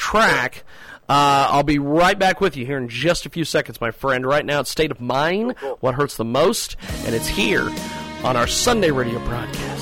track. Uh, I'll be right back with you here in just a few seconds, my friend. Right now, it's State of Mind, What Hurts the Most, and it's here on our Sunday radio broadcast.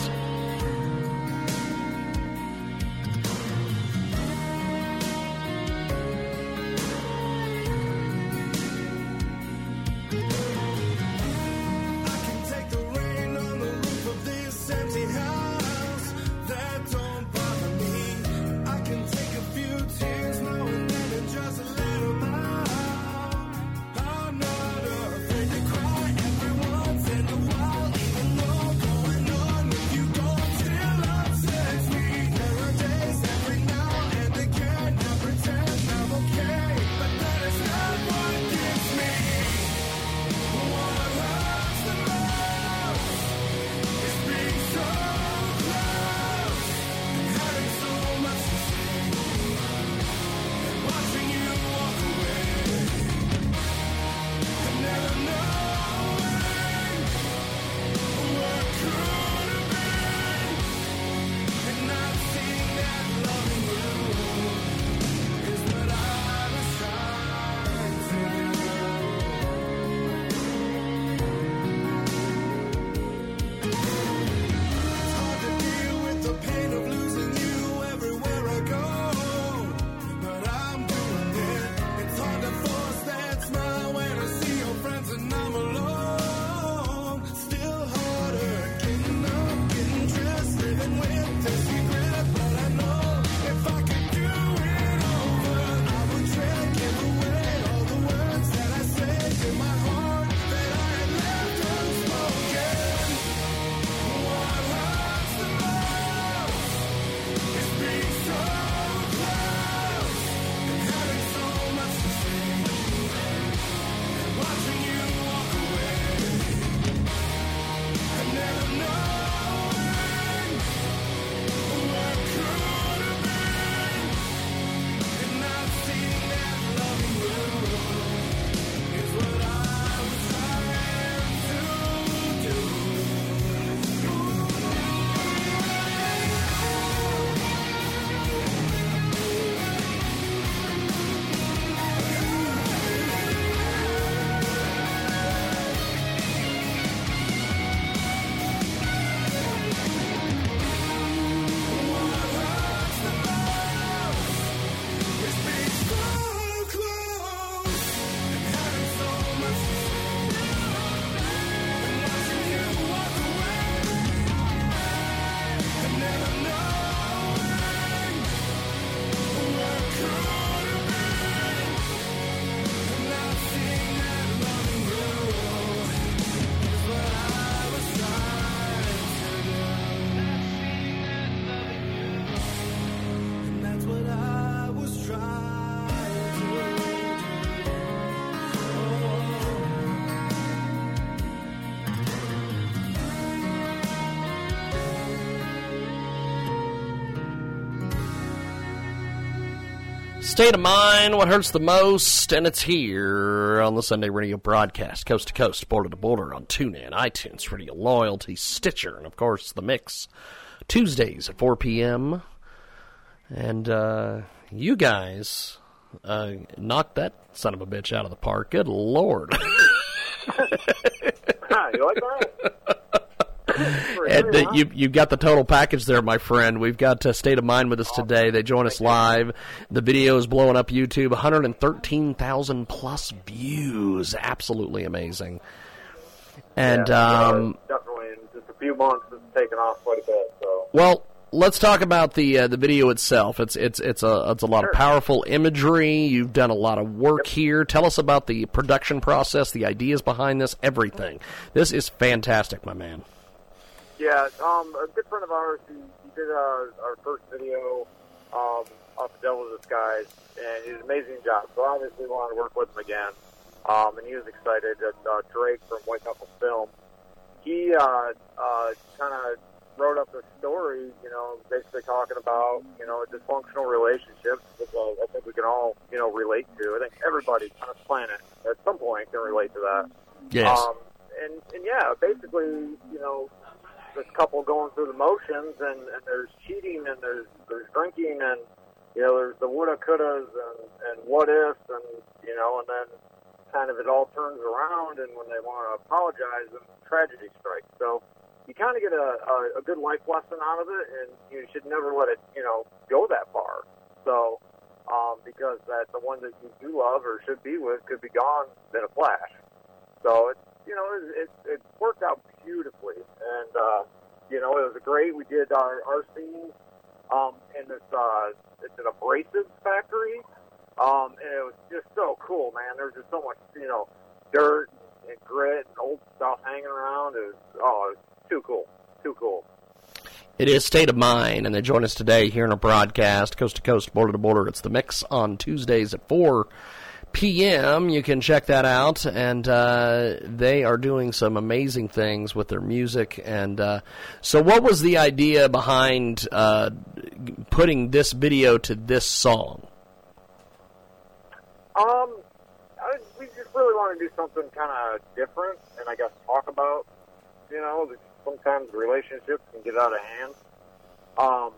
State of Mind, What Hurts the Most, and it's here on the Sunday radio broadcast, coast to coast, border to border, on TuneIn, iTunes, Radio Loyalty, Stitcher, and of course The Mix. Tuesdays at 4 p.m. And uh, you guys uh, knocked that son of a bitch out of the park. Good lord. you like that? And uh, you you got the total package there, my friend. We've got uh, State of Mind with us today. They join us live. The video is blowing up YouTube. 113,000 plus views. Absolutely amazing. And yeah, um, definitely in just a few months, it's taken off quite a bit. So well, let's talk about the uh, the video itself. It's it's it's a it's a lot Sure. of powerful imagery. You've done a lot of work here. Tell us about the production process, the ideas behind this, everything. This is fantastic, my man. Yeah, um, a good friend of ours, he, he did uh, our first video um, off of Devil's Disguise, and he did an amazing job. So obviously we wanted to work with him again, um, and he was excited. That, uh, Drake from White Knuckle Film, he uh, uh, kind of wrote up a story, you know, basically talking about, you know, dysfunctional relationships, which uh, I think we can all, you know, relate to. I think everybody on this planet at some point can relate to that. Yes. Um, and, and yeah, basically, you know, this couple going through the motions, and, and there's cheating, and there's there's drinking, and you know, there's the woulda, couldas, and and what ifs, and you know, and then kind of it all turns around, and when they want to apologize, and tragedy strikes. So you kind of get a, a, a good life lesson out of it, and you should never let it, you know, go that far. So, um, because that the one that you do love or should be with could be gone in a flash. So it's you know it, it, it worked out beautifully, and uh, you know it was great. We did our our scenes um, in this uh, it's an abrasives factory, um, and it was just so cool, man. There was just so much you know dirt and grit and old stuff hanging around. It was oh, it was too cool, too cool. It is State of Mind, and they join us today here in a broadcast, coast to coast, border to border. It's the mix on Tuesdays at 4 p.m. You can check that out, and uh, they are doing some amazing things with their music. And uh, so, what was the idea behind uh, putting this video to this song? Um, I, we just really want to do something kind of different, and I guess talk about, you know, sometimes relationships can get out of hand. Um,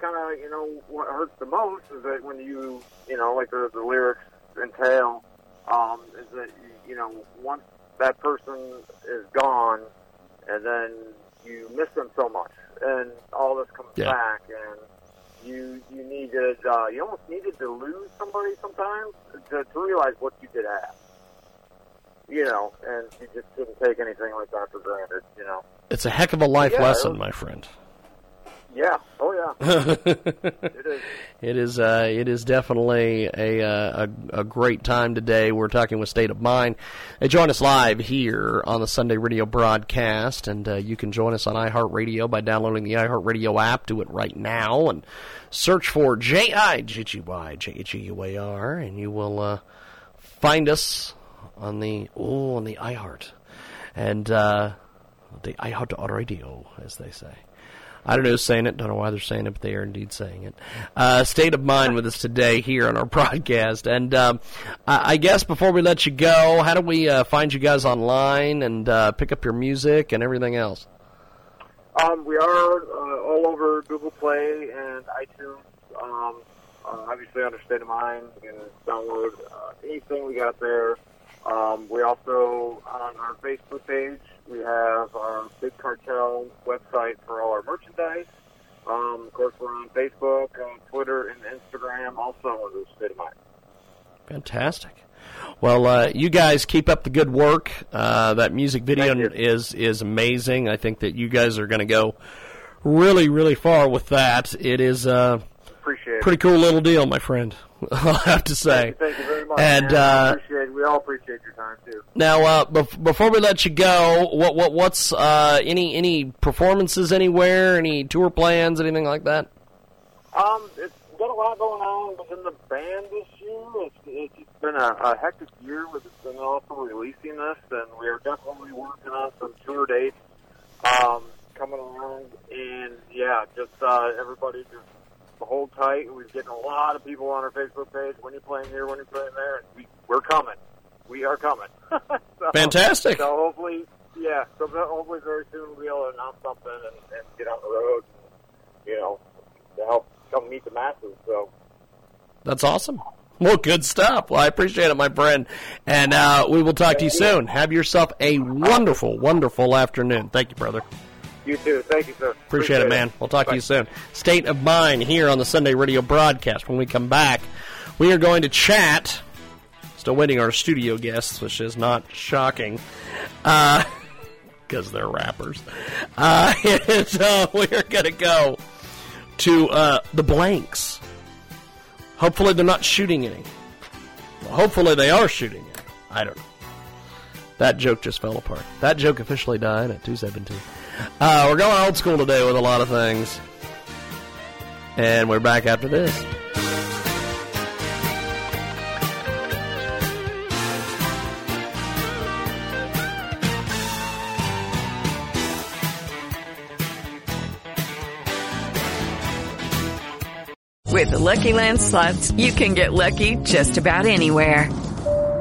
kind of you know what hurts the most is that when you you know like the, the lyrics entail, um, is that you know once that person is gone, and then you miss them so much, and all this comes Yeah. back, and you you needed uh, you almost needed to lose somebody sometimes to, to realize what you did have. You know, and you just shouldn't take anything like that for granted. You know. It's a heck of a life Yeah, lesson, it- my friend. Yeah. Oh yeah. it is. It is. Uh, it is definitely a, uh, a a great time today. We're talking with State of Mind. They join us live here on the Sunday Radio broadcast, and uh, you can join us on iHeartRadio by downloading the iHeartRadio app. Do it right now and search for J I G G Y J E U A R, and you will uh, find us on the oh on the iHeart and uh, the iHeart Radio, as they say. I don't know who's saying it. Don't know why they're saying it, but they are indeed saying it. Uh, state of mind with us today here on our broadcast, and um, I, I guess before we let you go, how do we uh, find you guys online and uh, pick up your music and everything else? Um, we are uh, all over Google Play and iTunes. Um, uh, obviously, under State of Mind, can download uh, anything we got there. Um, we also on our Facebook page we have our Big Cartel website for all our merchandise. Um, of course, we're on Facebook, uh, Twitter, and Instagram. Also under State of Mind. Fantastic. Well, uh, you guys keep up the good work. Uh, that music video is is amazing. I think that you guys are going to go really, really far with that. It is uh, Appreciate it. pretty cool little deal, my friend. I'll have to say. Thank you very much. And. Uh, appreciate we all appreciate your time too. now, uh, bef- before we let you go, what what what's uh, any any performances anywhere? Any tour plans? Anything like that? Um, it's got a lot going on within the band this year. It's, it's been a, a hectic year with and also releasing this, and we are definitely working on some tour dates um, coming along. And yeah, just uh, everybody just hold tight. We're getting a lot of people on our Facebook page. When you're playing here, when you're playing there, and we, we're coming. We are coming. so, Fantastic. So hopefully, yeah. So hopefully, very soon we'll be able to announce something and, and get on the road. And, you know, to help come meet the masses. So That's awesome. Well, good stuff. Well, I appreciate it, my friend. And uh, we will talk to you soon. Have yourself a wonderful, wonderful afternoon. Thank you, brother. You too. Thank you, sir. Appreciate, it, man. We'll talk to you soon. State of Mind here on the Sunday radio broadcast. When we come back, we are going to chat. Still waiting our studio guests, which is not shocking. Uh, Because they're rappers. Uh, and, we are going to go to uh, the blanks. Hopefully, they're not shooting any. Well, hopefully, they are shooting any. I don't know. That joke just fell apart. That joke officially died at 217. Uh, we're going old school today with a lot of things. And we're back after this. With the Lucky Land slots, you can get lucky just about anywhere.